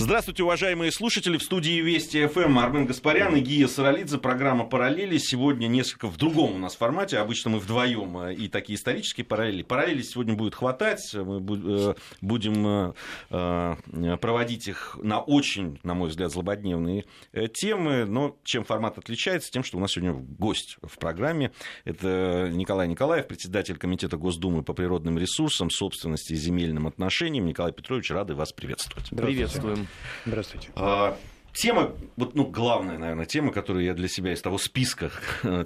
Здравствуйте, уважаемые слушатели. В студии Вести ФМ Армен Гаспарян и Гия Саралидзе. Программа «Параллели». Сегодня несколько в другом у нас формате. Обычно мы вдвоем э, и такие исторические параллели. Параллели сегодня будет хватать. Мы э, будем э, проводить их на очень, на мой взгляд, злободневные темы. Но чем формат отличается? Тем, что у нас сегодня гость в программе. Это Николай Николаев, председатель Комитета Госдумы по природным ресурсам, собственности и земельным отношениям. Николай Петрович, рады вас приветствовать. Приветствуем. Здравствуйте. А, тема, вот, ну, главная, наверное, тема, которую я для себя из того списка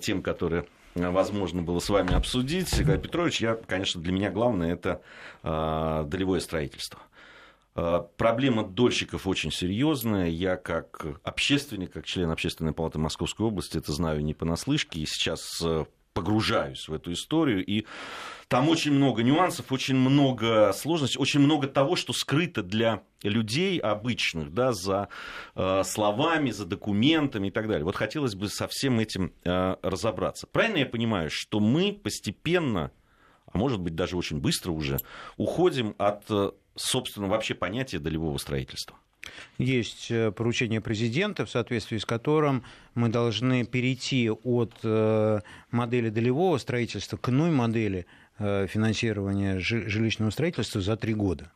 тем, которые возможно было с вами обсудить. Николай Петрович, я, конечно, для меня главное это э, долевое строительство. Э, проблема дольщиков очень серьезная. Я как общественник, как член Общественной палаты Московской области это знаю не понаслышке. И сейчас погружаюсь в эту историю. И там очень много нюансов, очень много сложностей, очень много того, что скрыто для людей обычных, да, за э, словами, за документами и так далее. Вот хотелось бы со всем этим э, разобраться. Правильно я понимаю, что мы постепенно, а может быть даже очень быстро уже, уходим от, э, собственно, вообще понятия долевого строительства? Есть э, поручение президента, в соответствии с которым мы должны перейти от э, модели долевого строительства к иной модели – Э, финансирования жилищного строительства за три года.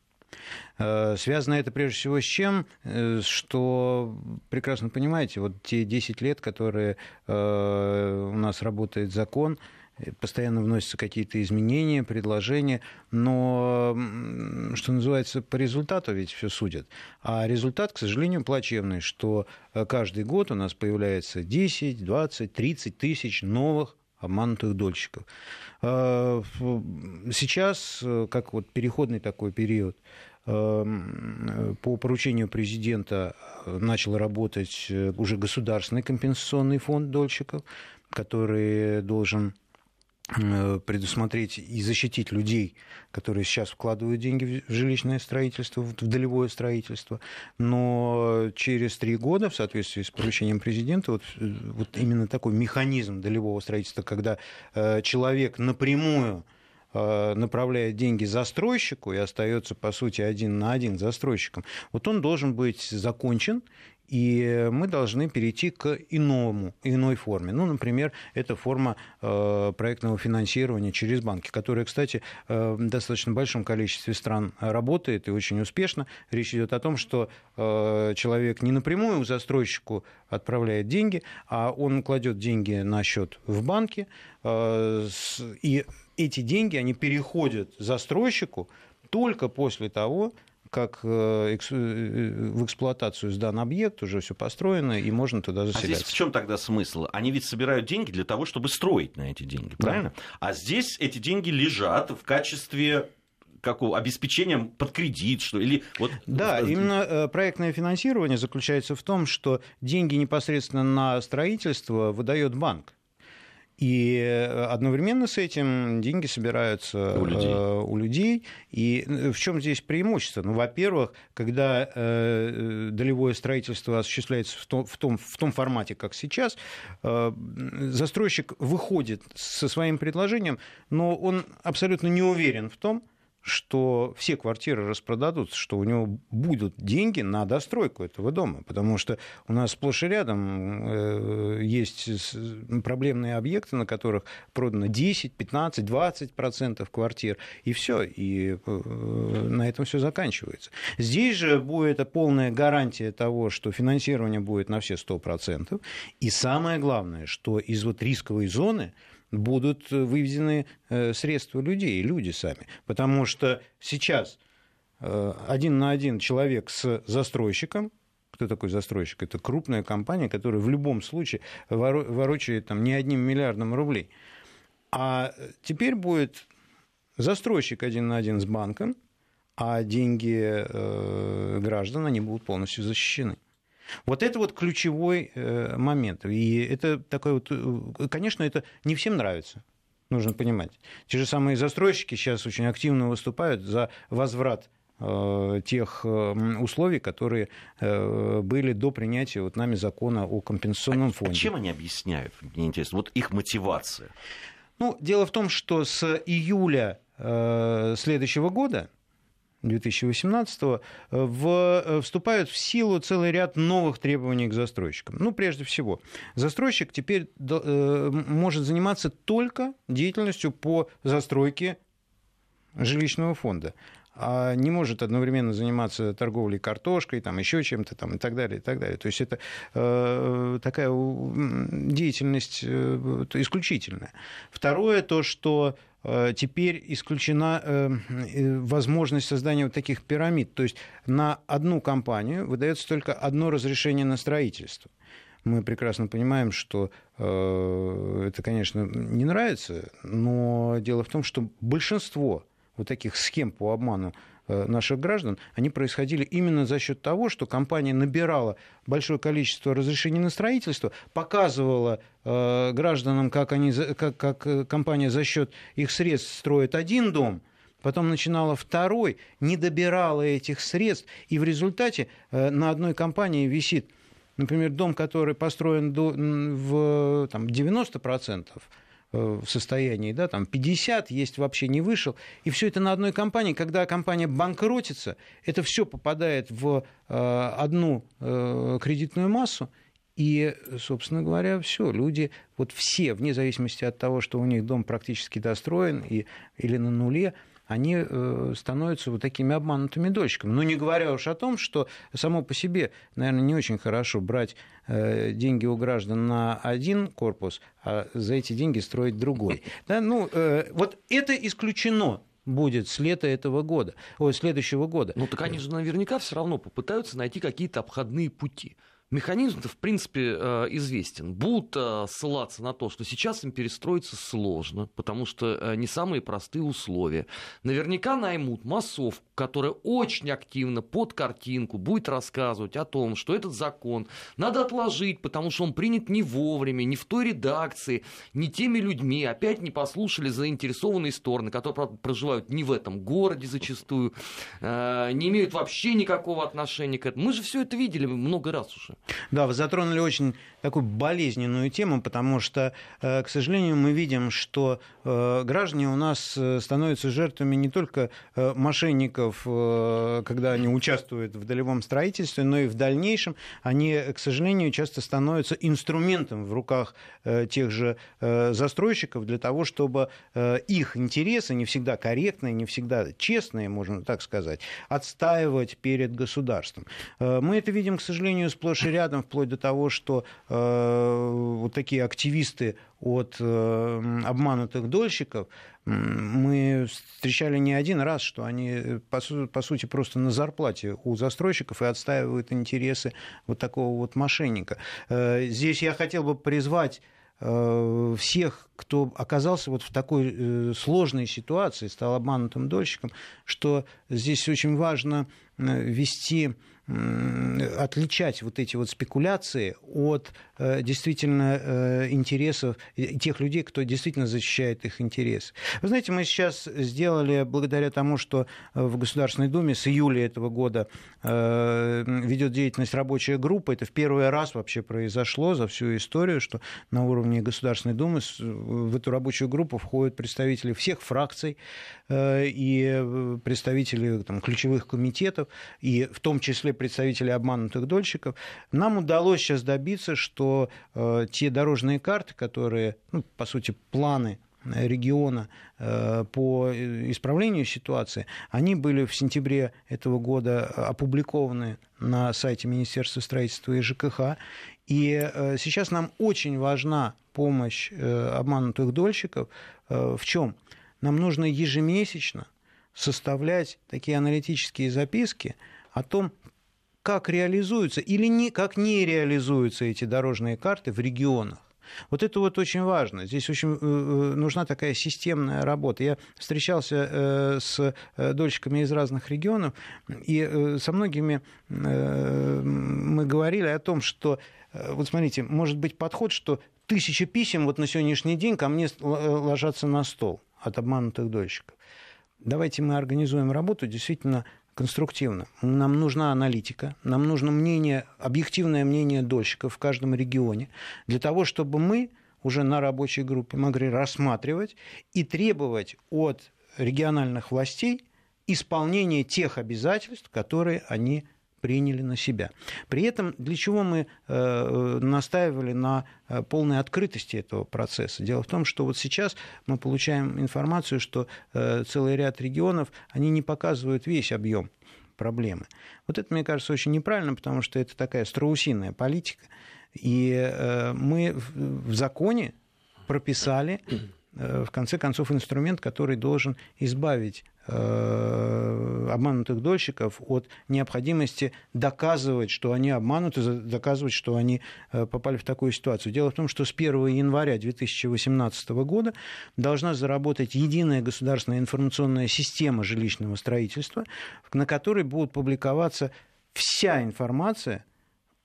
Связано это прежде всего с чем? Что, прекрасно понимаете, вот те 10 лет, которые у нас работает закон, постоянно вносятся какие-то изменения, предложения, но, что называется, по результату ведь все судят. А результат, к сожалению, плачевный, что каждый год у нас появляется 10, 20, 30 тысяч новых обманутых дольщиков. А, сейчас, как вот переходный такой период, по поручению президента начал работать уже государственный компенсационный фонд дольщиков, который должен Э, предусмотреть и защитить людей, которые сейчас вкладывают деньги в жилищное строительство, в долевое строительство. Но через три года, в соответствии с поручением президента, вот, э, вот именно такой механизм долевого строительства, когда э, человек напрямую направляет деньги застройщику и остается, по сути, один на один застройщиком, вот он должен быть закончен, и мы должны перейти к иному, иной форме. Ну, например, это форма э, проектного финансирования через банки, которая, кстати, э, в достаточно большом количестве стран работает и очень успешно. Речь идет о том, что э, человек не напрямую застройщику отправляет деньги, а он кладет деньги на счет в банке, и эти деньги, они переходят застройщику только после того, как э, э, в эксплуатацию сдан объект, уже все построено, и можно туда заселяться. А здесь в чем тогда смысл? Они ведь собирают деньги для того, чтобы строить на эти деньги, правильно? Да. А здесь эти деньги лежат в качестве какого обеспечения под кредит, что или вот. Да, именно э, проектное финансирование заключается в том, что деньги непосредственно на строительство выдает банк. И э, одновременно с этим деньги собираются у людей. Э, у людей. И э, в чем здесь преимущество? Ну, во-первых, когда долевое строительство осуществляется в том, в, том, в том формате, как сейчас, застройщик выходит со своим предложением, но он абсолютно не уверен в том, что все квартиры распродадутся, что у него будут деньги на достройку этого дома, потому что у нас сплошь и рядом э, есть проблемные объекты, на которых продано 10, 15, 20 процентов квартир, и все, и э, на этом все заканчивается. Здесь же будет полная гарантия того, что финансирование будет на все 100 процентов, и самое главное, что из вот рисковой зоны будут выведены э, средства людей, люди сами. Потому что сейчас э, один на один человек с застройщиком, кто такой застройщик? Это крупная компания, которая в любом случае ворочает там, не одним миллиардом рублей. А теперь будет застройщик один на один с банком, а деньги э, граждан, они будут полностью защищены. Вот это вот ключевой э, момент. И это такой вот, э, конечно, это не всем нравится. Нужно понимать. Те же самые застройщики сейчас очень активно выступают за возврат э, тех условий, которые были до принятия вот нами закона о компенсационном а фонде. Чем они объясняют, мне интересно, вот их мотивация? Ну, дело в том, что с июля следующего года 2018 в, вступают в силу целый ряд новых требований к застройщикам. Ну, прежде всего, застройщик теперь может заниматься только деятельностью по застройке жилищного фонда а не может одновременно заниматься торговлей картошкой, там, еще чем-то там, и так далее, и так далее. То есть это э, такая деятельность э, исключительная. Второе, то, что э, теперь исключена э, э, возможность создания вот таких пирамид. То есть на одну компанию выдается только одно разрешение на строительство. Мы прекрасно понимаем, что э, это, конечно, не нравится, но дело в том, что большинство вот таких схем по обману э, наших граждан, они происходили именно за счет того, что компания набирала большое количество разрешений на строительство, показывала э, гражданам, как, они, как, как э, компания за счет их средств строит один дом, потом начинала второй, не добирала этих средств, и в результате э, на одной компании висит, например, дом, который построен в там, 90%, Э, в состоянии, да, там 50, есть вообще не вышел, и все это на одной компании. Когда компания банкротится, это все попадает в э, одну э, кредитную массу, и, собственно говоря, все, люди, вот все, вне зависимости от того, что у них дом практически достроен и, или на нуле, они э, становятся вот такими обманутыми дольщиками. Ну, не говоря уж о том, что само по себе, наверное, не очень хорошо брать э, деньги у граждан на один корпус, а за эти деньги строить другой. Да, ну, э, вот это исключено будет с лета этого года, ой, следующего года. Ну так они же наверняка все равно попытаются найти какие-то обходные пути. Механизм-то, в принципе, э, известен. Будут э, ссылаться на то, что сейчас им перестроиться сложно, потому что э, не самые простые условия. Наверняка наймут массовку, которая очень активно под картинку будет рассказывать о том, что этот закон надо отложить, потому что он принят не вовремя, не в той редакции, не теми людьми, опять не послушали заинтересованные стороны, которые проживают не в этом городе зачастую, не имеют вообще никакого отношения к этому. Мы же все это видели много раз уже. Да, вы затронули очень такую болезненную тему, потому что, э, к сожалению, мы видим, что э, граждане у нас э, становятся жертвами не только мошенников, когда они участвуют в долевом строительстве, но и в дальнейшем они, к сожалению, часто становятся инструментом в руках тех же застройщиков для того, чтобы их интересы, не всегда корректные, не всегда честные, можно так сказать, отстаивать перед государством. Мы это видим, к сожалению, сплошь и рядом, вплоть до того, что э, вот такие активисты от э, обманутых дольщиков, мы встречали не один раз, что они, по, по сути, просто на зарплате у застройщиков и отстаивают интересы вот такого вот мошенника. Э, здесь я хотел бы призвать э, всех, кто оказался вот в такой э, сложной ситуации, стал обманутым дольщиком, что здесь очень важно вести отличать вот эти вот спекуляции от э, действительно э, интересов тех людей, кто действительно защищает их интересы. Вы знаете, мы сейчас сделали, благодаря тому, что в Государственной Думе с июля этого года э, ведет деятельность рабочая группа, это в первый раз вообще произошло за всю историю, что на уровне Государственной Думы в эту рабочую группу входят представители всех фракций и представители там, ключевых комитетов, и в том числе представителей обманутых дольщиков, нам удалось сейчас добиться, что э, те дорожные карты, которые, ну, по сути, планы региона э, по исправлению ситуации, они были в сентябре этого года опубликованы на сайте Министерства строительства и ЖКХ. И э, сейчас нам очень важна помощь э, обманутых дольщиков. В чем? Нам нужно ежемесячно составлять такие аналитические записки о том, как реализуются или не, как не реализуются эти дорожные карты в регионах. Вот это вот очень важно. Здесь очень э, э, нужна такая системная работа. Я встречался э, с дольщиками из разных регионов, и со многими мы говорили о том, что, вот смотрите, может быть подход, что тысячи писем вот на сегодняшний день ко мне ложатся на стол от обманутых дольщиков. Давайте мы организуем работу действительно конструктивно. Нам нужна аналитика, нам нужно мнение, объективное мнение дольщиков в каждом регионе, для того, чтобы мы уже на рабочей группе могли рассматривать и требовать от региональных властей исполнения тех обязательств, которые они приняли на себя. При этом для чего мы э, настаивали на э, полной открытости этого процесса? Дело в том, что вот сейчас мы получаем информацию, что э, целый ряд регионов, они не показывают весь объем проблемы. Вот это, мне кажется, очень неправильно, потому что это такая страусиная политика. И э, мы в законе прописали в конце концов, инструмент, который должен избавить э, обманутых дольщиков от необходимости доказывать, что они обмануты, доказывать, что они э, попали в такую ситуацию. Дело в том, что с 1 января 2018 года должна заработать единая государственная информационная система жилищного строительства, на которой будут публиковаться вся информация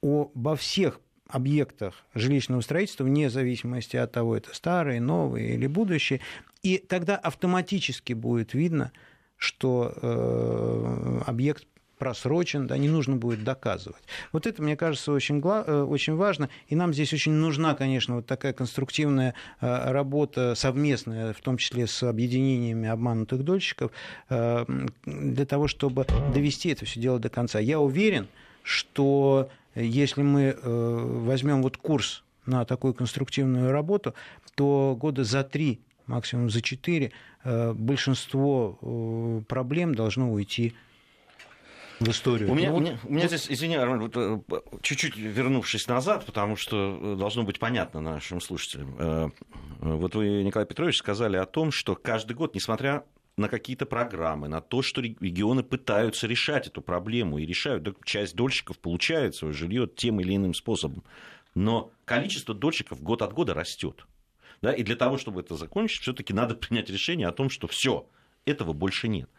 обо всех объектах жилищного строительства, вне зависимости от того, это старые, новые или будущие. И тогда автоматически будет видно, что э, объект просрочен, да, не нужно будет доказывать. Вот это, мне кажется, очень, э, очень важно, и нам здесь очень нужна, конечно, вот такая конструктивная э, работа совместная, в том числе с объединениями обманутых дольщиков, э, для того, чтобы довести это все дело до конца. Я уверен, что если мы э, возьмем вот курс на такую конструктивную работу, то года за три, максимум за четыре, э, большинство э, проблем должно уйти в историю. У меня, ну, у меня, у меня здесь, извини, Армен, вот, чуть-чуть вернувшись назад, потому что должно быть понятно нашим слушателям. Вот вы, Николай Петрович, сказали о том, что каждый год, несмотря на какие-то программы, на то, что регионы пытаются решать эту проблему и решают. Часть дольщиков получает свое жилье тем или иным способом. Но количество дольщиков год от года растет. Да, и для того, чтобы это закончить, все-таки надо принять решение о том, что все, этого больше нет.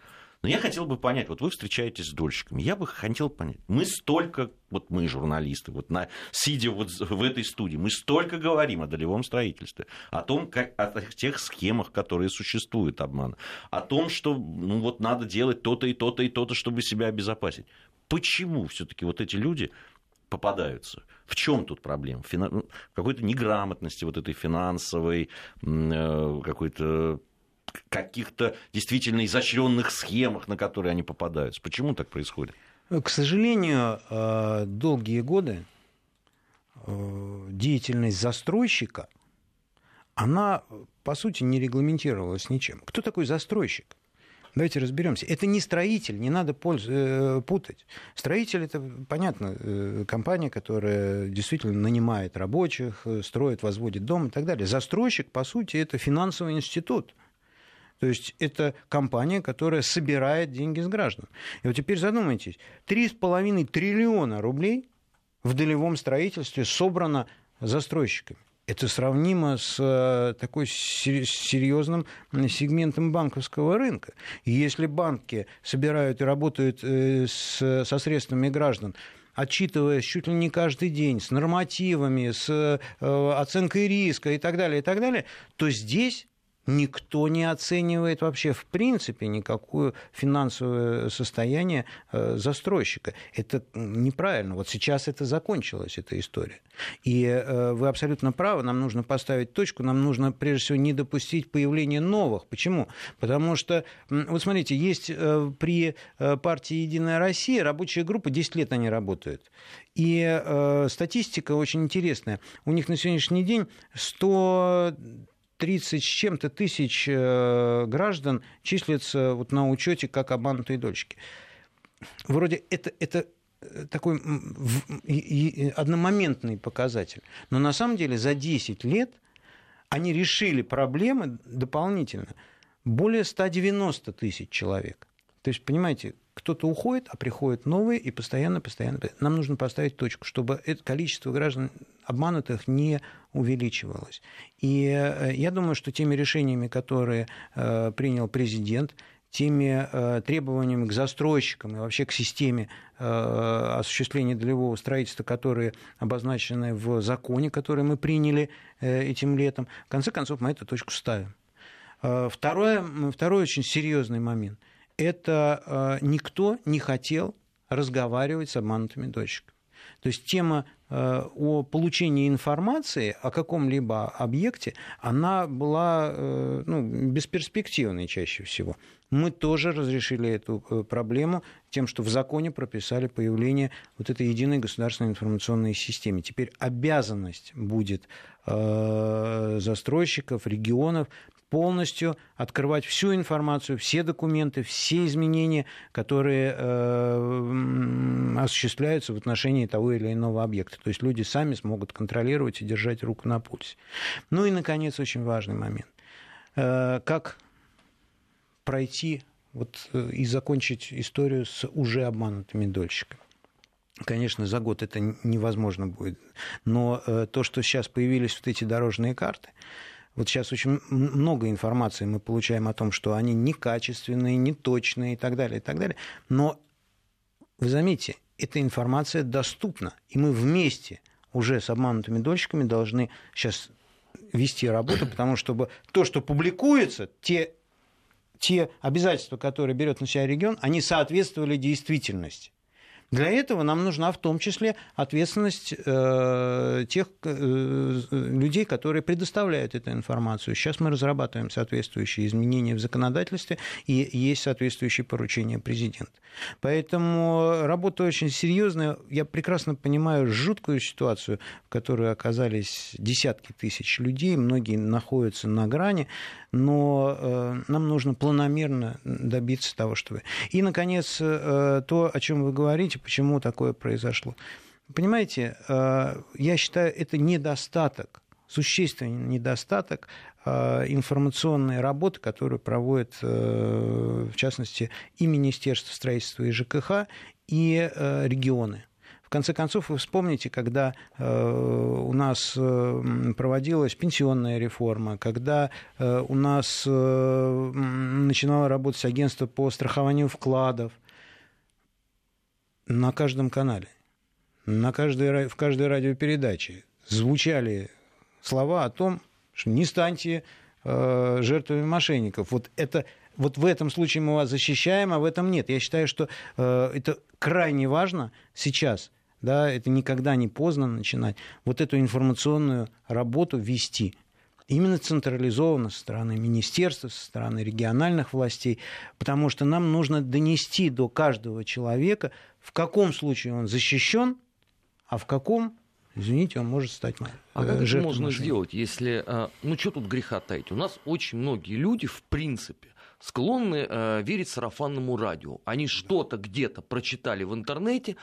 Но я хотел бы понять, вот вы встречаетесь с дольщиками, я бы хотел понять, мы столько, вот мы журналисты, вот на, сидя вот в этой студии, мы столько говорим о долевом строительстве, о том, как, о тех схемах, которые существуют обман, о том, что ну, вот надо делать то-то и то-то и то-то, чтобы себя обезопасить. Почему все-таки вот эти люди попадаются. В чем тут проблема? В ну, какой-то неграмотности вот этой финансовой, э, какой-то каких-то действительно изощренных схемах, на которые они попадаются. Почему так происходит? К сожалению, э, долгие годы э, деятельность застройщика, она, по сути, не регламентировалась ничем. Кто такой застройщик? Давайте разберемся. Это не строитель, не надо э, путать. Строитель это, понятно, компания, которая действительно нанимает рабочих, строит, возводит дом и так далее. Застройщик, по сути, это финансовый институт. То есть это компания, которая собирает деньги с граждан. И вот теперь задумайтесь, 3,5 триллиона рублей в долевом строительстве собрано застройщиками. Это сравнимо с э, такой серьезным сегментом банковского рынка. И если банки собирают и работают э, с, со средствами граждан, отчитываясь чуть ли не каждый день, с нормативами, с э, оценкой риска и так далее, и так далее, то здесь никто не оценивает вообще в принципе никакое финансовое состояние э, застройщика. Это неправильно. Вот сейчас это закончилась, эта история. И э, вы абсолютно правы, нам нужно поставить точку, нам нужно прежде всего не допустить появления новых. Почему? Потому что, вот смотрите, есть э, при партии «Единая Россия» рабочая группа, 10 лет они работают. И статистика очень интересная. У них на сегодняшний день 100 30 с чем-то тысяч э, граждан числятся вот на учете как обманутые дочки. Вроде это, это э, такой одномоментный показатель. Но на самом деле за 10 лет они решили проблемы дополнительно более 190 тысяч человек. То есть, понимаете, кто-то уходит, а приходят новые, и постоянно, постоянно. Нам нужно поставить точку, чтобы это количество граждан обманутых не увеличивалось. И э, я думаю, что теми решениями, которые э, принял президент, теми э, требованиями к застройщикам и вообще к системе осуществления долевого строительства, которые обозначены в законе, который мы приняли этим летом, в конце концов мы эту точку ставим. Второе, второй очень серьезный момент – это никто не хотел разговаривать с обманутыми дольщиками. То есть тема э, о получении информации о каком-либо объекте, она была э, ну, бесперспективной чаще всего. Мы тоже разрешили эту э, проблему тем, что в законе прописали появление вот этой единой государственной информационной системы. Теперь обязанность будет застройщиков, регионов полностью открывать всю информацию, все документы, все изменения, которые э, осуществляются в отношении того или иного объекта. То есть люди сами смогут контролировать и держать руку на пульсе. Ну и, наконец, очень важный момент. Э, как пройти вот, э, и закончить историю с уже обманутыми дольщиками? Конечно, за год это невозможно будет. Но э, то, что сейчас появились вот эти дорожные карты, вот сейчас очень много информации мы получаем о том, что они некачественные, неточные и так далее, и так далее. Но вы заметите, эта информация доступна, и мы вместе уже с обманутыми дольщиками должны сейчас вести работу, потому чтобы то, что публикуется, те, те обязательства, которые берет на себя регион, они соответствовали действительности. Для этого нам нужна в том числе ответственность э, тех э, людей, которые предоставляют эту информацию. Сейчас мы разрабатываем соответствующие изменения в законодательстве, и есть соответствующие поручения президента. Поэтому работа очень серьезная. Я прекрасно понимаю жуткую ситуацию, в которой оказались десятки тысяч людей, многие находятся на грани но э, нам нужно планомерно добиться того, чтобы... И, наконец, э, то, о чем вы говорите, почему такое произошло. Понимаете, э, я считаю, это недостаток, существенный недостаток информационной работы, которую проводят, в частности, и Министерство строительства и ЖКХ, и регионы конце концов, вы вспомните, когда э, у нас э, проводилась пенсионная реформа, когда э, у нас начинало работать агентство по страхованию вкладов на каждом канале, на каждой, в каждой радиопередаче звучали слова о том, что не станьте жертвами мошенников. Вот это вот в этом случае мы вас защищаем, а в этом нет. Я считаю, что э, это крайне важно сейчас да, это никогда не поздно начинать, вот эту информационную работу вести именно централизованно со стороны министерства, со стороны региональных властей, потому что нам нужно донести до каждого человека, в каком случае он защищен, а в каком извините, он может стать А как это можно сделать, если... А, ну, что тут греха таить? У нас очень многие люди, в принципе, склонны э, верить сарафанному радио. Они что-то где-то прочитали в интернете,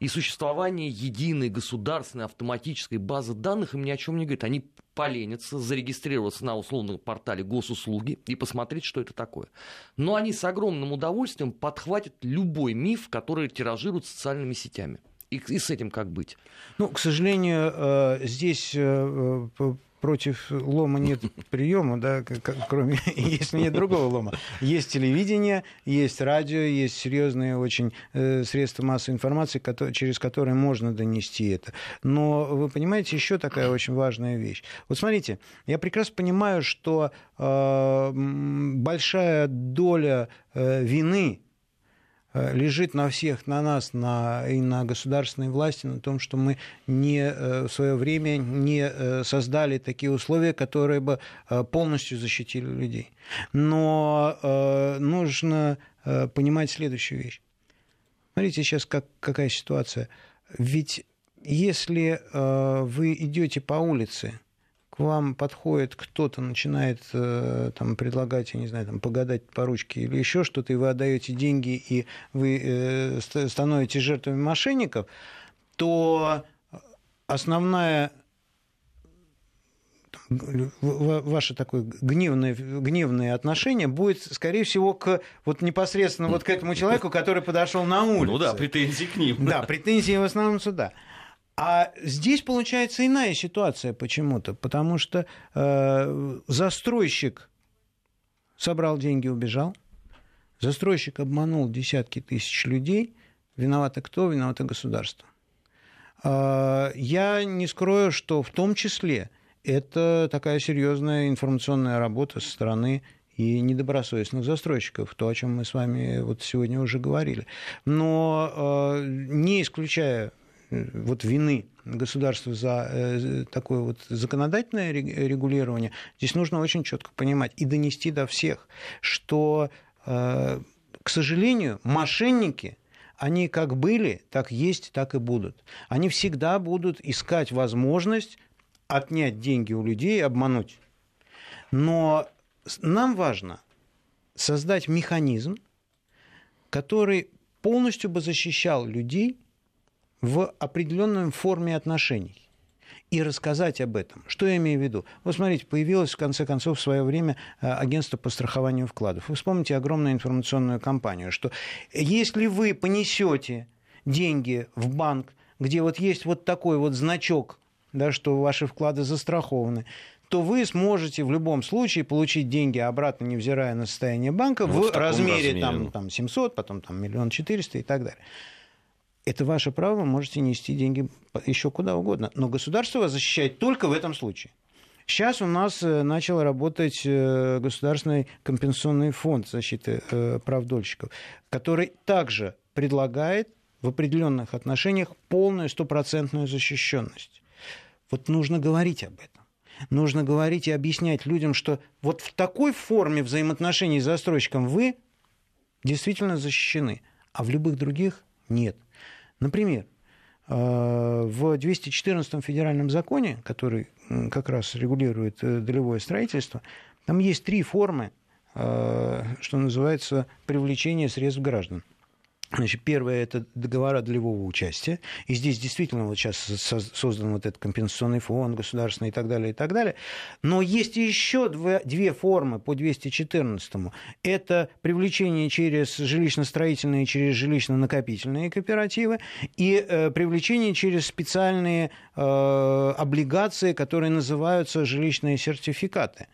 и существование единой государственной автоматической базы данных им ни о чем не говорит. Они поленятся, зарегистрироваться на условном портале госуслуги и посмотреть, что это такое. Но они с огромным удовольствием подхватят любой миф, который тиражируют социальными сетями. И, и с этим как быть? Ну, к сожалению, э, здесь э, против лома нет приема, да, кроме если нет другого лома. Есть телевидение, есть радио, есть серьезные очень э, средства массовой информации, которые, через которые можно донести это. Но вы понимаете, еще такая очень важная вещь. Вот смотрите, я прекрасно понимаю, что э, большая доля э, вины лежит на всех, на нас, на, и на государственной власти, на том, что мы не, э, в свое время не э, создали такие условия, которые бы полностью защитили людей. Но нужно понимать следующую вещь. Смотрите сейчас, как, какая ситуация. Ведь если вы идете по улице, к вам подходит кто-то, начинает э, там, предлагать, я не знаю, там, погадать по ручке или еще что-то, и вы отдаете деньги, и вы э, становитесь жертвами мошенников, то основная ваше такое гневное, гневное отношение будет, скорее всего, к вот непосредственно вот к этому человеку, который подошел на улицу. Ну да, претензии к ним. Да, претензии в основном сюда. А здесь получается иная ситуация почему-то, потому что э, застройщик собрал деньги, убежал, застройщик обманул десятки тысяч людей, виноваты кто? Виновато государство. Э, я не скрою, что в том числе это такая серьезная информационная работа со стороны и недобросовестных застройщиков, то, о чем мы с вами вот сегодня уже говорили. Но э, не исключая вот вины государства за такое вот законодательное регулирование, здесь нужно очень четко понимать и донести до всех, что, к сожалению, мошенники – они как были, так есть, так и будут. Они всегда будут искать возможность отнять деньги у людей обмануть. Но нам важно создать механизм, который полностью бы защищал людей в определенной форме отношений и рассказать об этом. Что я имею в виду? Вот смотрите, появилось в конце концов в свое время э, агентство по страхованию вкладов. Вы вспомните огромную информационную кампанию, что если вы понесете деньги в банк, где вот есть вот такой вот значок, да, что ваши вклады застрахованы, то вы сможете в любом случае получить деньги обратно, невзирая на состояние банка, вот в, в размере, размере. Там, там 700, потом там миллион четыреста и так далее это ваше право, вы можете нести деньги еще куда угодно. Но государство вас защищает только в этом случае. Сейчас у нас э, начал работать э, Государственный компенсационный фонд защиты э, прав дольщиков, который также предлагает в определенных отношениях полную стопроцентную защищенность. Вот нужно говорить об этом. Нужно говорить и объяснять людям, что вот в такой форме взаимоотношений с застройщиком вы действительно защищены, а в любых других нет. Например, э, в 214 федеральном законе, который как раз регулирует э, долевое строительство, там есть три формы, э, что называется, привлечения средств граждан. Значит, первое – это договора долевого участия. И здесь действительно вот сейчас создан вот этот компенсационный фонд государственный и так далее, и так далее. Но есть еще две формы по 214-му. Это привлечение через жилищно-строительные, через жилищно-накопительные кооперативы и э, привлечение через специальные э, облигации, которые называются жилищные сертификаты.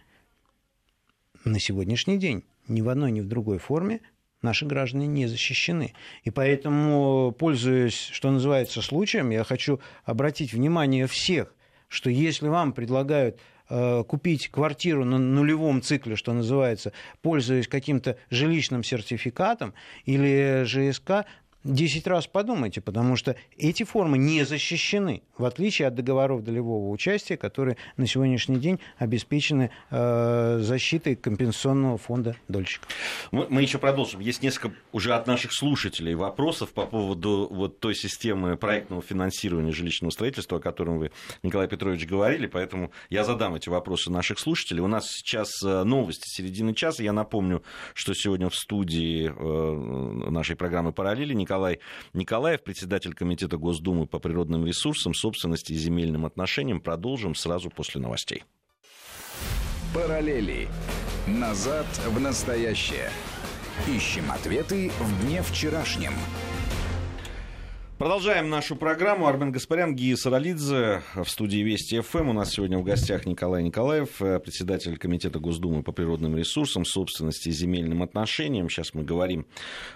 На сегодняшний день ни в одной, ни в другой форме наши граждане не защищены. И поэтому, пользуясь, что называется, случаем, я хочу обратить внимание всех, что если вам предлагают э, купить квартиру на нулевом цикле, что называется, пользуясь каким-то жилищным сертификатом или ЖСК, 10 раз подумайте, потому что эти формы не защищены, в отличие от договоров долевого участия, которые на сегодняшний день обеспечены э, защитой компенсационного фонда дольщиков. Мы, мы еще продолжим. Есть несколько уже от наших слушателей вопросов по поводу вот той системы проектного финансирования жилищного строительства, о котором вы, Николай Петрович, говорили, поэтому я задам эти вопросы наших слушателей. У нас сейчас э, новости середины часа. Я напомню, что сегодня в студии э, нашей программы «Параллели» Николай Николай Николаев, председатель Комитета Госдумы по природным ресурсам, собственности и земельным отношениям. Продолжим сразу после новостей. Параллели. Назад в настоящее. Ищем ответы в дне вчерашнем. Продолжаем нашу программу. Армен Гаспарян, Гия Саралидзе в студии Вести ФМ. У нас сегодня в гостях Николай Николаев, э, председатель Комитета Госдумы по природным ресурсам, собственности и земельным отношениям. Сейчас мы говорим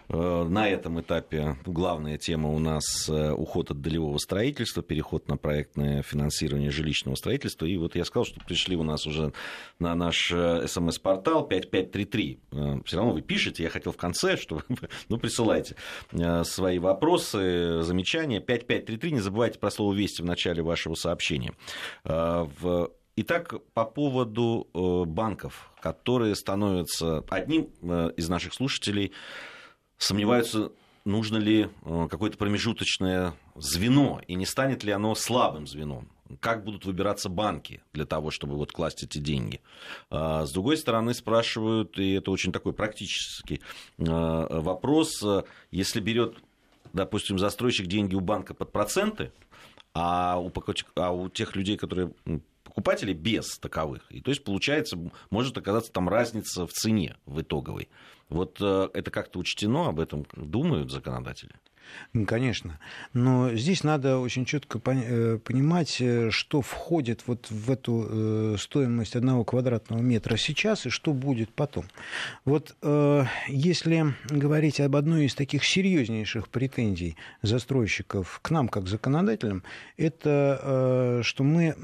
э, на этом этапе. Главная тема у нас э, уход от долевого строительства, переход на проектное финансирование жилищного строительства. И вот я сказал, что пришли у нас уже на наш смс-портал 5533. Все равно вы пишете, я хотел в конце, чтобы ну, присылайте свои вопросы замечания. 5533, не забывайте про слово «Вести» в начале вашего сообщения. А, итак, по поводу э, банков, которые становятся... Одним э, из наших слушателей сомневаются, нужно ли э, какое-то промежуточное звено, и не станет ли оно слабым звеном как будут выбираться банки для того, чтобы вот класть эти деньги. С другой стороны, спрашивают, и это очень такой практический вопрос, если берет допустим, застройщик деньги у банка под проценты, а у, а у тех людей, которые покупатели без таковых. И то есть, получается, может оказаться там разница в цене в итоговой. Вот э, это как-то учтено, об этом думают законодатели? Конечно. Но здесь надо очень четко э, понимать, э, что входит вот в эту э, стоимость одного квадратного метра сейчас и что будет потом. Вот если говорить об одной из таких серьезнейших претензий застройщиков к нам, как законодателям, это что мы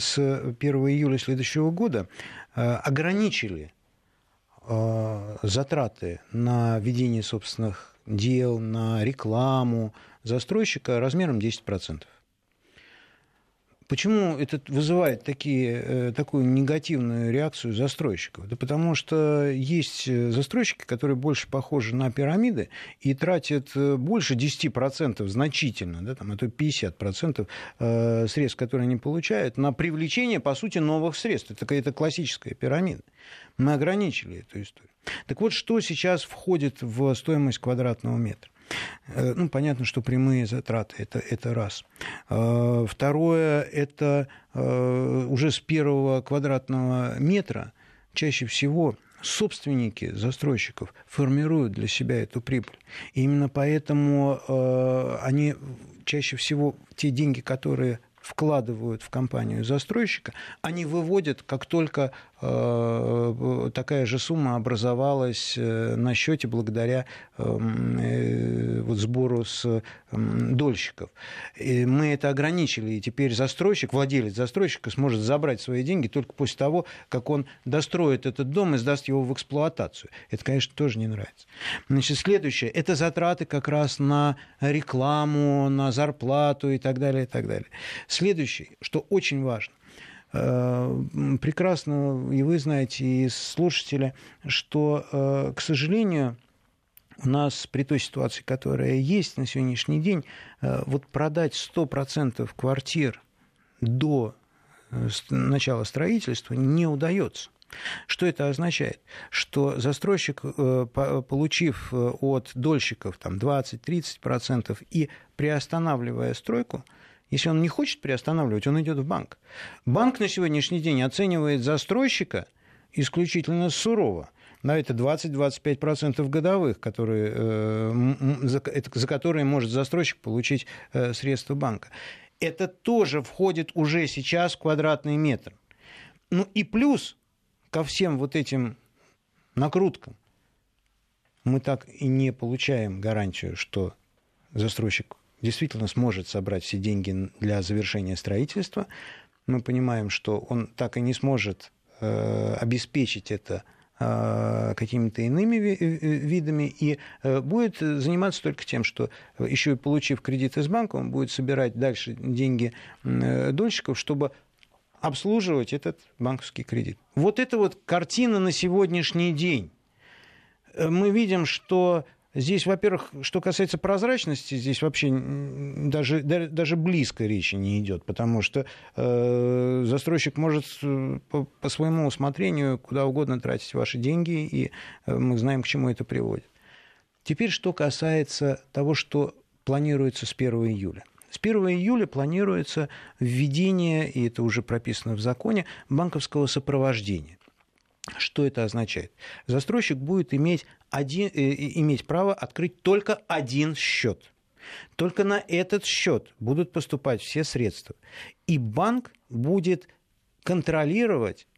с 1 июля следующего года ограничили затраты на ведение собственных дел, на рекламу застройщика размером 10%. Почему это вызывает такие, э, такую негативную реакцию застройщиков? Да потому что есть э, застройщики, которые больше похожи на пирамиды и тратят э, больше 10%, значительно, да, там, а то 50% средств, которые они получают, на привлечение, по сути, новых средств. Это какая-то классическая пирамида. Мы ограничили эту историю. Так вот, что сейчас входит в стоимость квадратного метра? Э, ну, понятно, что прямые затраты это, это раз. Э, второе это э, уже с первого квадратного метра чаще всего собственники застройщиков формируют для себя эту прибыль. И именно поэтому они чаще всего те деньги, которые вкладывают в компанию застройщика, они выводят, как только такая же сумма образовалась э, на счете благодаря эм, э, вот, сбору с эм, дольщиков. И мы это ограничили, и теперь застройщик, владелец застройщика сможет забрать свои деньги только после того, как он достроит этот дом и сдаст его в эксплуатацию. Это, конечно, тоже не нравится. Значит, следующее, это затраты как раз на рекламу, на зарплату и так далее, и так далее. Следующее, что очень важно, э, прекрасно, и вы знаете, и слушатели, что, э, к сожалению, у нас при той ситуации, которая есть на сегодняшний день, э, вот продать 100% квартир до начала строительства не удается. Что это означает? Что застройщик, получив от дольщиков там, 20-30% и приостанавливая стройку, если он не хочет приостанавливать, он идет в банк. Банк на сегодняшний день оценивает застройщика исключительно сурово. Да, это 20-25% годовых, которые, э, за, за которые может застройщик получить э, средства банка. Это тоже входит уже сейчас в квадратный метр. Ну и плюс ко всем вот этим накруткам мы так и не получаем гарантию, что застройщик действительно сможет собрать все деньги для завершения строительства. Мы понимаем, что он так и не сможет э, обеспечить это э, какими-то иными видами и э, будет заниматься только тем, что еще и получив кредит из банка, он будет собирать дальше деньги дольщиков, чтобы обслуживать этот банковский кредит. Вот это вот картина на сегодняшний день. Мы видим, что Здесь, во-первых, что касается прозрачности, здесь вообще даже, даже близко речи не идет, потому что э, застройщик может по, по своему усмотрению куда угодно тратить ваши деньги, и э, мы знаем, к чему это приводит. Теперь, что касается того, что планируется с 1 июля. С 1 июля планируется введение, и это уже прописано в законе, банковского сопровождения. Что это означает? Застройщик будет иметь, один, э, иметь право открыть только один счет. Только на этот счет будут поступать все средства. И банк будет контролировать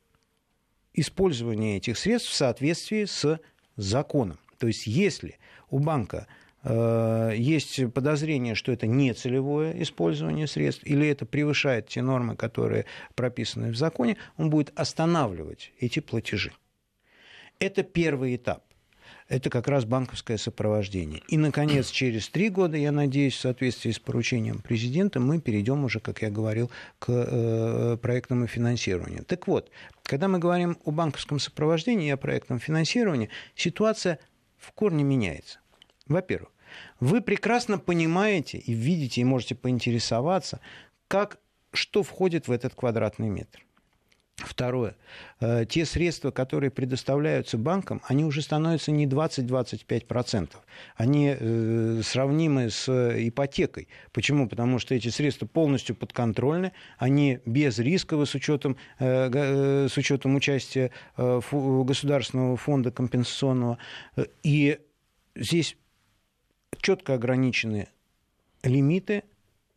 использование этих средств в соответствии с законом. То есть если у банка Э, есть подозрение, что это не целевое использование средств, или это превышает те нормы, которые прописаны в законе, он будет останавливать эти платежи. Это первый этап. Это как раз банковское сопровождение. И, наконец, через три года, я надеюсь, в соответствии с поручением президента, мы перейдем уже, как я говорил, к э, проектному финансированию. Так вот, когда мы говорим о банковском сопровождении и о проектном финансировании, ситуация в корне меняется. Во-первых, вы прекрасно понимаете и видите, и можете поинтересоваться, как, что входит в этот квадратный метр. Второе. Э, те средства, которые предоставляются банкам, они уже становятся не 20-25%. Они э, сравнимы с ипотекой. Почему? Потому что эти средства полностью подконтрольны, они безрисковы с учетом, э, с учетом участия Государственного фонда компенсационного. И здесь четко ограничены лимиты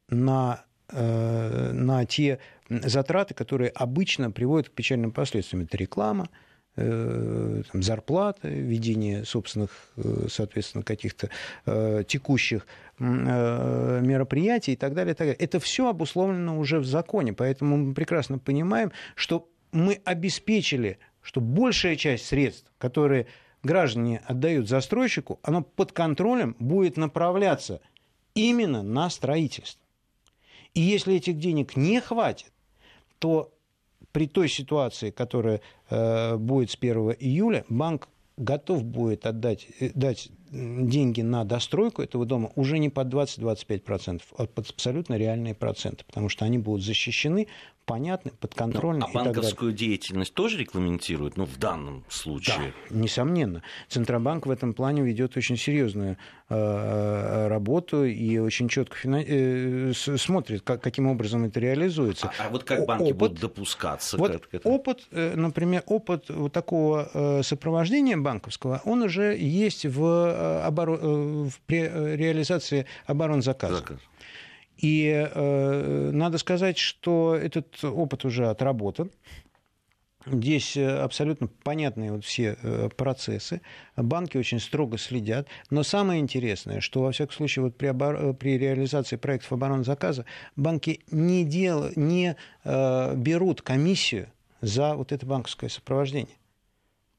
на, э, на те затраты, которые обычно приводят к печальным последствиям. Это реклама, э, там, зарплата, ведение собственных, э, соответственно, каких-то текущих мероприятий и так далее, и так далее. Это все обусловлено уже в законе, поэтому мы прекрасно понимаем, что мы обеспечили, что большая часть средств, которые граждане отдают застройщику, оно под контролем будет направляться именно на строительство. И если этих денег не хватит, то при той ситуации, которая э, будет с 1 июля, банк готов будет отдать, э, дать деньги на достройку этого дома уже не под 20-25%, а под абсолютно реальные проценты, потому что они будут защищены понятны, подконтрольны. Ну, а банковскую деятельность тоже регламентируют, ну, в данном случае? Да, несомненно. Центробанк в этом плане ведет очень серьезную э, работу и очень четко финан... э, смотрит, как, каким образом это реализуется. А, а вот как банки опыт, будут допускаться вот к этому? Опыт, э, например, опыт вот такого э, сопровождения банковского, он уже есть в, э, оборон... в при реализации оборонзаказа. Заказ. И э, надо сказать, что этот опыт уже отработан. Здесь э, абсолютно понятные вот все э, процессы. Банки очень строго следят. Но самое интересное, что, во всяком случае, вот при, обор... Э, при реализации проектов оборонного заказа банки не, дел... не э, берут комиссию за вот это банковское сопровождение.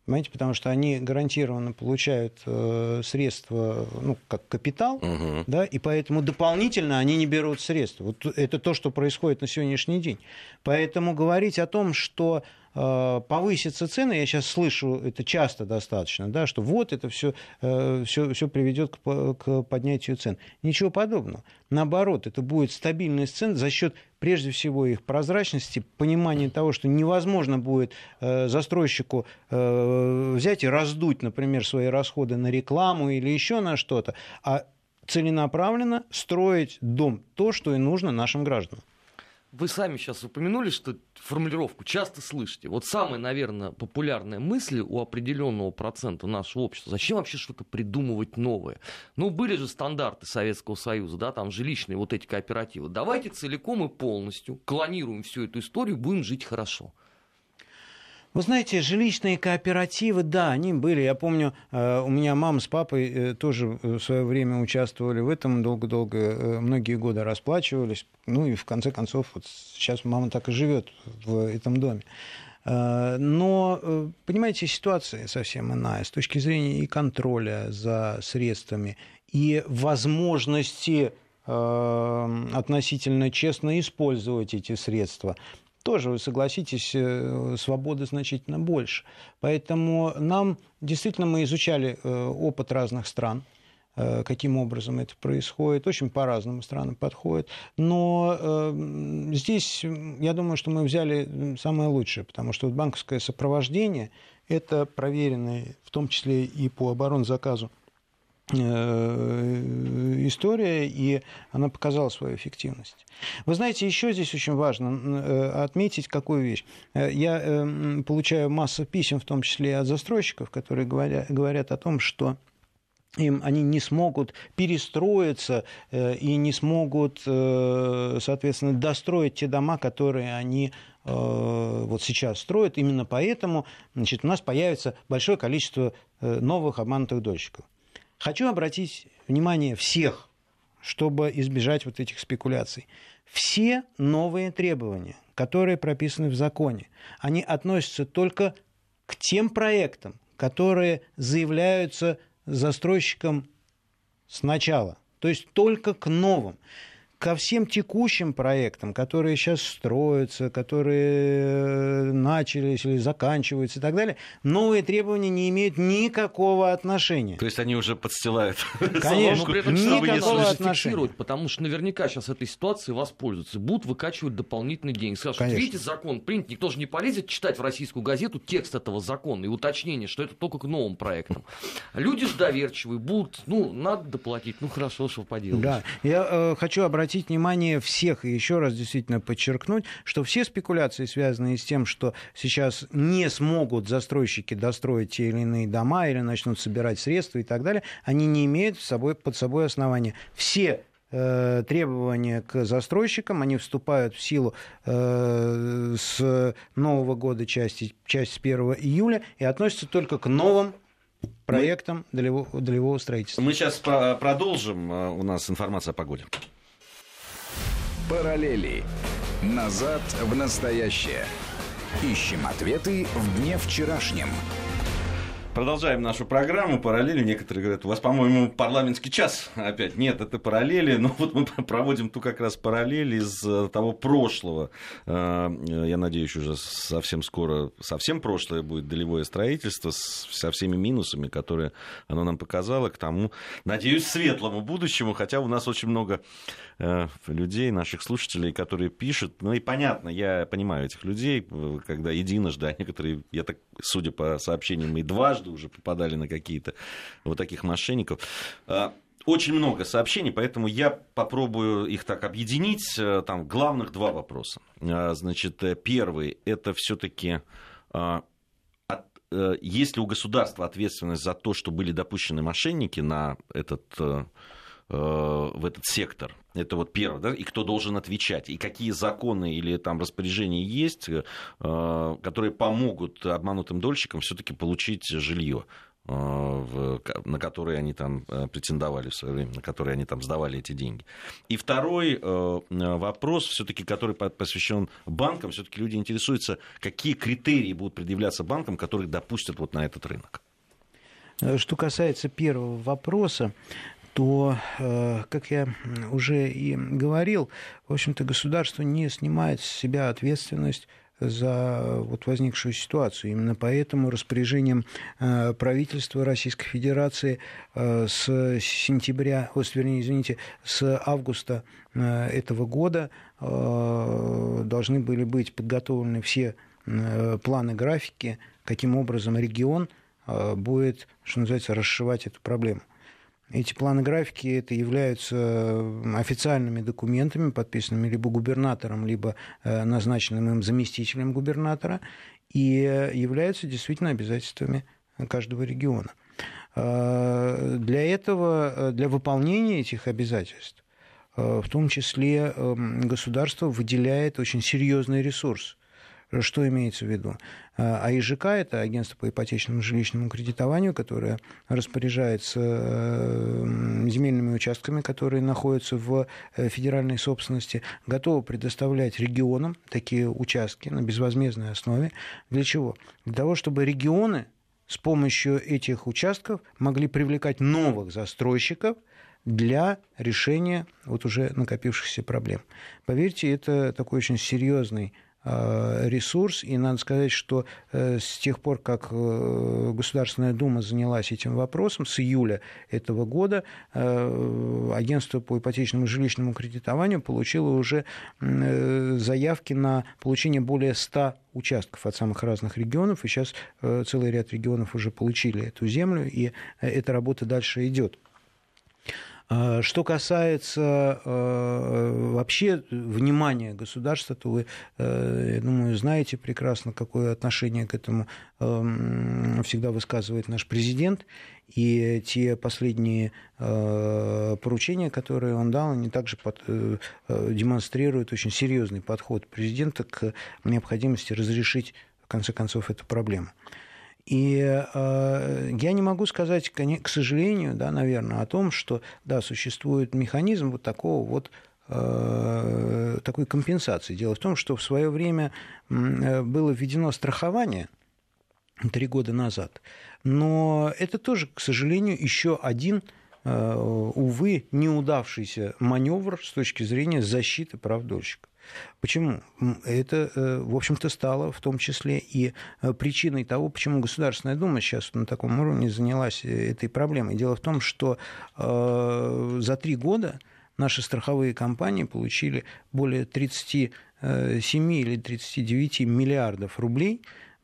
Понимаете, потому что они гарантированно получают э, средства, ну, как капитал, угу. да, и поэтому дополнительно они не берут средства. Вот это то, что происходит на сегодняшний день. Поэтому говорить о том, что повысятся цены, я сейчас слышу это часто достаточно, да, что вот это все, все, все приведет к, поднятию цен. Ничего подобного. Наоборот, это будет стабильность цен за счет прежде всего их прозрачности, понимания того, что невозможно будет э, застройщику э, взять и раздуть, например, свои расходы на рекламу или еще на что-то, а целенаправленно строить дом, то, что и нужно нашим гражданам. Вы сами сейчас упомянули, что формулировку часто слышите. Вот самая, наверное, популярная мысль у определенного процента нашего общества. Зачем вообще что-то придумывать новое? Ну, были же стандарты Советского Союза, да, там жилищные вот эти кооперативы. Давайте целиком и полностью клонируем всю эту историю, будем жить хорошо. Вы знаете, жилищные кооперативы, да, они были. Я помню, э, у меня мама с папой э, тоже в свое время участвовали в этом, долго-долго, э, многие годы расплачивались. Ну и в конце концов, вот сейчас мама так и живет в этом доме. Но, понимаете, ситуация совсем иная с точки зрения и контроля за средствами, и возможности относительно честно использовать эти средства тоже, вы согласитесь, э, свободы значительно больше. Поэтому нам, действительно, мы изучали э, опыт разных стран, э, каким образом это происходит. Очень по-разному странам подходит. Но здесь, я думаю, что мы взяли самое лучшее, потому что банковское сопровождение – это проверенное, в том числе и по оборонзаказу, история, и она показала свою эффективность. Вы знаете, еще здесь очень важно э, отметить какую вещь. Э, я получаю массу писем, в том числе от застройщиков, которые говорят о том, что им они не смогут перестроиться и не смогут, соответственно, достроить те дома, которые они вот сейчас строят. Именно поэтому значит, у нас появится большое количество новых обманутых дольщиков. Хочу обратить внимание всех, чтобы избежать вот этих спекуляций. Все новые требования, которые прописаны в законе, они относятся только к тем проектам, которые заявляются застройщиком сначала, то есть только к новым ко всем текущим проектам, которые сейчас строятся, которые э, начались или заканчиваются и так далее, новые требования не имеют никакого отношения. То есть они уже подстилают. Конечно, но при этом никакого отношения. Потому что наверняка сейчас этой ситуацией воспользуются. Будут выкачивать дополнительные деньги. Скажут, Конечно. видите, закон принят, никто же не полезет читать в российскую газету текст этого закона и уточнение, что это только к новым проектам. Люди же доверчивые, будут, ну, надо доплатить, ну, хорошо, что поделаешь. Да, я э, хочу обратить обратить внимание всех и еще раз действительно подчеркнуть, что все спекуляции, связанные с тем, что сейчас не смогут застройщики достроить те или иные дома или начнут собирать средства и так далее, они не имеют собой, под собой основания. Все э, требования к застройщикам, они вступают в силу э, с нового года, части, часть с 1 июля, и относятся только к новым проектам долевого, долевого строительства. Мы сейчас продолжим. Э, у нас информация о погоде. Параллели. Назад в настоящее. Ищем ответы в дне вчерашнем. Продолжаем нашу программу. Параллели. Некоторые говорят, у вас, по-моему, парламентский час опять. Нет, это параллели. Но вот мы проводим ту как раз параллель из э, того прошлого. Э, я надеюсь, уже совсем скоро, совсем прошлое будет долевое строительство со всеми минусами, которые оно нам показало, к тому, надеюсь, светлому будущему. Хотя у нас очень много э, людей, наших слушателей, которые пишут. Ну и понятно, я понимаю этих людей, когда единожды, а некоторые, я так, судя по сообщениям, и дважды уже попадали на какие-то вот таких мошенников. А, очень много сообщений, поэтому я попробую их так объединить. Э, там главных два вопроса. А, значит, э, первый – это все-таки а, э, есть ли у государства ответственность за то, что были допущены мошенники на этот в этот сектор. Это вот первое, да, и кто должен отвечать, и какие законы или там распоряжения есть, которые помогут обманутым дольщикам все-таки получить жилье на которые они там претендовали в свое время, на которые они там сдавали эти деньги. И второй вопрос, все-таки, который посвящен банкам, все-таки люди интересуются, какие критерии будут предъявляться банкам, которые допустят вот на этот рынок. Что касается первого вопроса, то, э, как я уже и говорил, в общем-то, государство не снимает с себя ответственность за вот возникшую ситуацию. Именно поэтому распоряжением э, правительства Российской Федерации э, с сентября, о, вернее, извините, с августа этого года должны были быть подготовлены все планы графики, каким образом регион будет, что называется, расшивать эту проблему. Эти планы графики это являются официальными документами, подписанными либо губернатором, либо э, назначенным им заместителем губернатора, и являются действительно обязательствами каждого региона. Э, для этого, э, для выполнения этих обязательств, в том числе государство выделяет очень серьезный ресурс – что имеется в виду? А, а ИЖК – это агентство по ипотечному жилищному кредитованию, которое распоряжается э, земельными участками, которые находятся в э, федеральной собственности, готово предоставлять регионам такие участки на безвозмездной основе. Для чего? Для того, чтобы регионы с помощью этих участков могли привлекать новых застройщиков, для решения вот уже накопившихся проблем. Поверьте, это такой очень серьезный ресурс. И надо сказать, что э, с тех пор, как э, Государственная Дума занялась этим вопросом, с июля этого года, агентство по ипотечному и жилищному кредитованию получило уже заявки на получение более 100 участков от самых разных регионов. И сейчас целый ряд регионов уже получили эту землю, и эта работа дальше идет. А, что касается э, вообще внимания государства, то вы, э, я думаю, знаете прекрасно, какое отношение к этому эм, всегда высказывает наш президент. И те последние э, поручения, которые он дал, они также под, демонстрируют очень серьезный подход президента к необходимости разрешить, в конце концов, эту проблему. И э, я не могу сказать, к сожалению, да, наверное, о том, что да, существует механизм вот такого вот э, такой компенсации. Дело в том, что в свое время э, было введено страхование три года назад, но это тоже, к сожалению, еще один э, увы, неудавшийся маневр с точки зрения защиты прав дольщика. Почему? Это, э, в общем-то, стало в том числе и э, причиной того, почему Государственная Дума сейчас на таком уровне занялась э, этой проблемой. Дело в том, что за три года наши страховые компании получили более 37 или 39 миллиардов рублей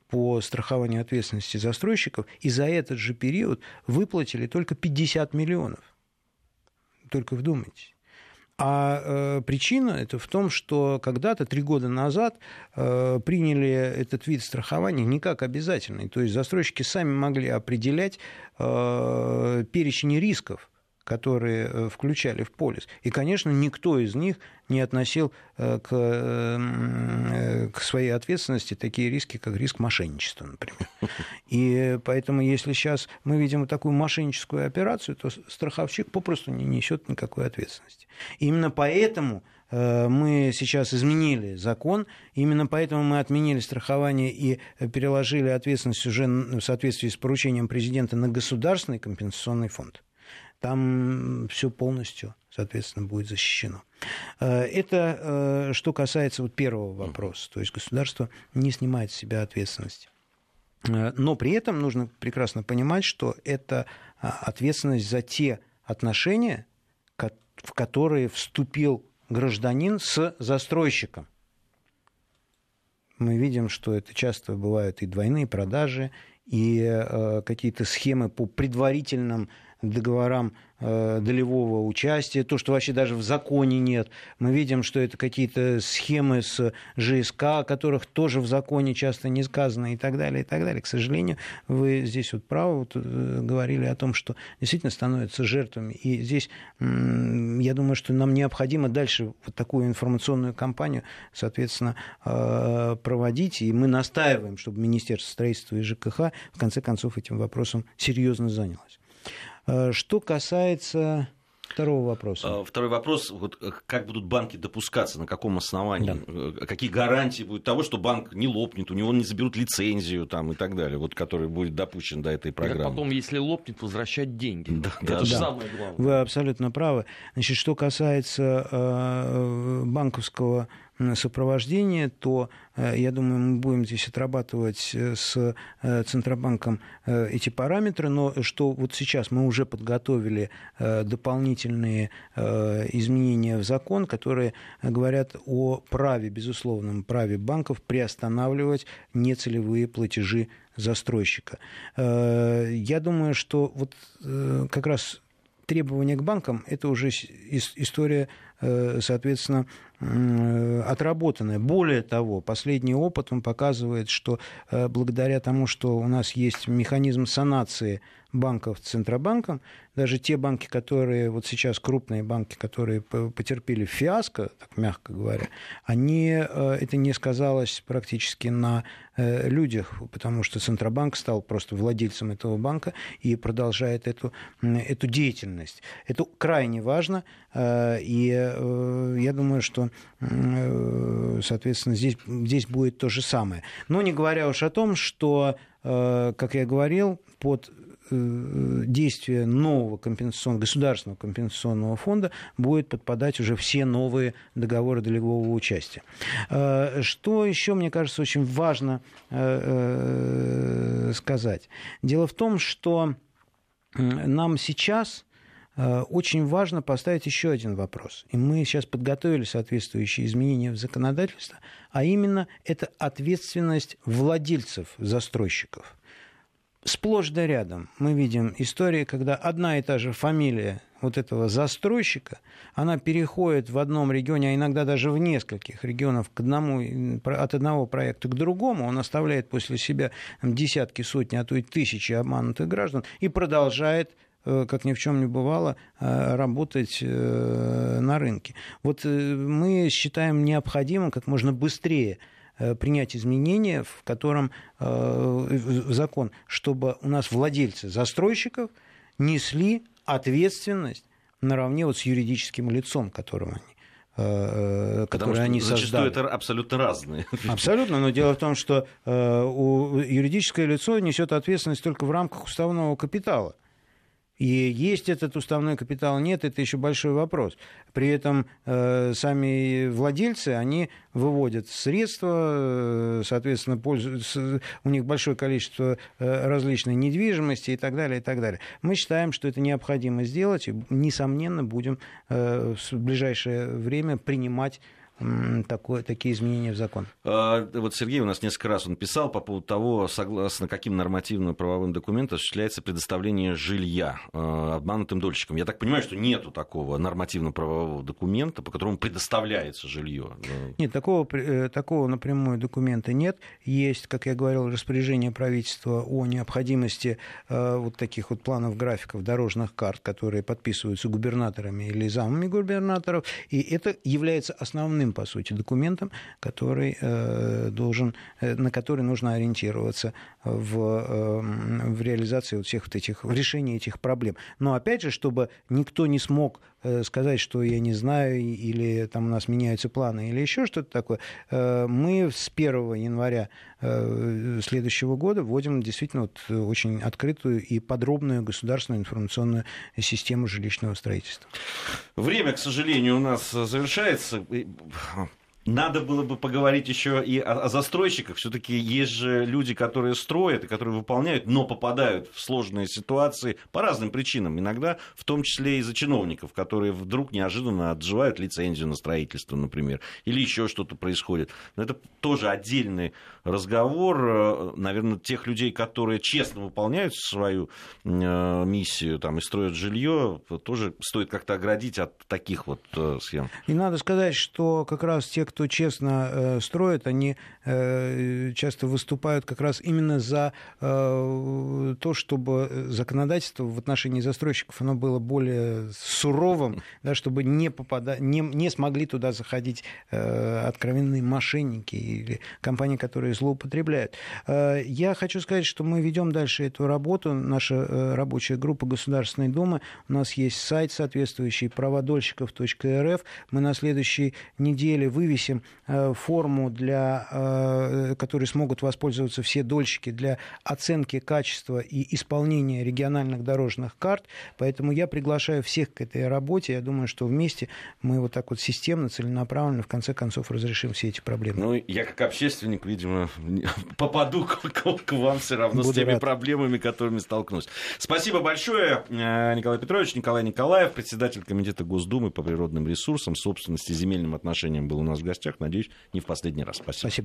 по страхованию ответственности застройщиков, и за этот же период выплатили только 50 миллионов. Только вдумайтесь. А э, причина это в том, что когда-то, три года назад, э, приняли этот вид страхования не как обязательный. То есть застройщики сами могли определять э, перечень рисков, которые э, включали в полис. И, конечно, никто из них не относил э, к, э, к своей ответственности такие риски, как риск мошенничества, например. И поэтому, если сейчас мы видим такую мошенническую операцию, то страховщик попросту не несет никакой ответственности. Именно поэтому мы сейчас изменили закон, именно поэтому мы отменили страхование и переложили ответственность уже в соответствии с поручением президента на государственный компенсационный фонд. Там все полностью, соответственно, будет защищено. Это что касается вот первого вопроса. То есть государство не снимает с себя ответственности. Но при этом нужно прекрасно понимать, что это ответственность за те отношения, в которые вступил гражданин с застройщиком. Мы видим, что это часто бывают и двойные продажи, и э, какие-то схемы по предварительным договорам э, долевого участия, то, что вообще даже в законе нет. Мы видим, что это какие-то схемы с ЖСК, которых тоже в законе часто не сказано и так далее, и так далее. К сожалению, вы здесь вот правы вот, э, говорили о том, что действительно становятся жертвами. И здесь я думаю, что нам необходимо дальше вот такую информационную кампанию, соответственно, э, проводить. И мы настаиваем, чтобы Министерство строительства и ЖКХ в конце концов этим вопросом серьезно занялось. Э, что касается Второго вопроса. А, второй вопрос. Вот э, как будут банки допускаться, на каком основании? Да. Э, какие гарантии будут того, что банк не лопнет, у него не заберут лицензию там, и так далее, вот, который будет допущен до этой программы? Как потом, если лопнет, возвращать деньги. Да, Это да, же да. самое главное. Вы абсолютно правы. Значит, что касается э, банковского сопровождения, то, э, я думаю, мы будем здесь отрабатывать э, с э, Центробанком эти параметры, но что вот сейчас мы уже подготовили дополнительные изменения в закон, которые говорят о праве, безусловном праве банков приостанавливать нецелевые платежи застройщика. Я думаю, что вот как раз требования к банкам – это уже история, соответственно, отработанная. Более того, последний опыт он показывает, что э, благодаря тому, что у нас есть механизм санации банков Центробанком, даже те банки, которые вот сейчас крупные банки, которые потерпели фиаско, так мягко говоря, они, э, это не сказалось практически на э, людях, потому что Центробанк стал просто владельцем этого банка и продолжает эту, эту деятельность. Это крайне важно, э, и я думаю, что, соответственно, здесь, здесь будет то же самое. Но не говоря уж о том, что, как я говорил, под Э, действия нового компенсационного, государственного компенсационного фонда будет подпадать уже все новые договоры долевого участия. Э, что еще, мне кажется, очень важно э, сказать? Дело в том, что нам сейчас очень важно поставить еще один вопрос. И мы сейчас подготовили соответствующие изменения в законодательство, а именно это ответственность владельцев застройщиков сплошь да рядом мы видим истории, когда одна и та же фамилия вот этого застройщика, она переходит в одном регионе, а иногда даже в нескольких регионах к одному, от одного проекта к другому, он оставляет после себя десятки, сотни, а то и тысячи обманутых граждан и продолжает э, как ни в чем не бывало, э, работать э, на рынке. Вот мы считаем необходимым как можно быстрее принять изменения, в котором э, в закон, чтобы у нас владельцы застройщиков несли ответственность наравне вот с юридическим лицом, которым они э, которые они создали. это абсолютно разные. Абсолютно, но дело в том, что юридическое лицо несет ответственность только в рамках уставного капитала. И есть этот уставной капитал, нет, это еще большой вопрос. При этом э, сами владельцы, они выводят средства, э, соответственно, пользуются, у них большое количество э, различной недвижимости и так далее, и так далее. Мы считаем, что это необходимо сделать, и, несомненно, будем э, в ближайшее время принимать такое, такие изменения в закон. А, вот Сергей у нас несколько раз он писал по поводу того, согласно каким нормативно-правовым документам осуществляется предоставление жилья а, обманутым дольщикам. Я так понимаю, что нету такого нормативно-правового документа, по которому предоставляется жилье. Нет, такого, э, такого напрямую документа нет. Есть, как я говорил, распоряжение правительства о необходимости э, вот таких вот планов графиков дорожных карт, которые подписываются губернаторами или замами губернаторов, и это является основным очередным, по сути, документом, который должен, на который нужно ориентироваться в, в реализации вот всех вот этих, в решении этих проблем. Но опять же, чтобы никто не смог сказать, что я не знаю, или там у нас меняются планы, или еще что-то такое, мы с 1 января следующего года вводим действительно вот очень открытую и подробную государственную информационную систему жилищного строительства. Время, к сожалению, у нас завершается. Надо было бы поговорить еще и о, о застройщиках. Все-таки есть же люди, которые строят и которые выполняют, но попадают в сложные ситуации по разным причинам. Иногда в том числе из-за чиновников, которые вдруг неожиданно отживают лицензию на строительство, например, или еще что-то происходит. Но это тоже отдельный разговор. Наверное, тех людей, которые честно выполняют свою э, миссию там, и строят жилье, тоже стоит как-то оградить от таких вот э, схем. И надо сказать, что как раз те, кто честно э, строит, они э, часто выступают как раз именно за э, то, чтобы законодательство в отношении застройщиков оно было более суровым, да, чтобы не, попада... не, не смогли туда заходить откровенные мошенники или компании, которые злоупотребляют. Я хочу сказать, что мы ведем дальше эту работу. Наша рабочая группа Государственной Думы. У нас есть сайт соответствующий праводольщиков.рф. Мы на следующей неделе вывесим вывесим э, форму, для, э, которой смогут воспользоваться все дольщики для оценки качества и исполнения региональных дорожных карт. Поэтому я приглашаю всех к этой работе. Я думаю, что вместе мы вот так вот системно, целенаправленно, в конце концов, разрешим все эти проблемы. Ну, я как общественник, видимо, попаду к, к вам все равно Буду с теми рад. проблемами, которыми столкнусь. Спасибо большое, э, Николай Петрович. Николай Николаев, председатель Комитета Госдумы по природным ресурсам, собственности, земельным отношениям был у нас в гостях. Надеюсь, не в последний раз. Спасибо. Спасибо.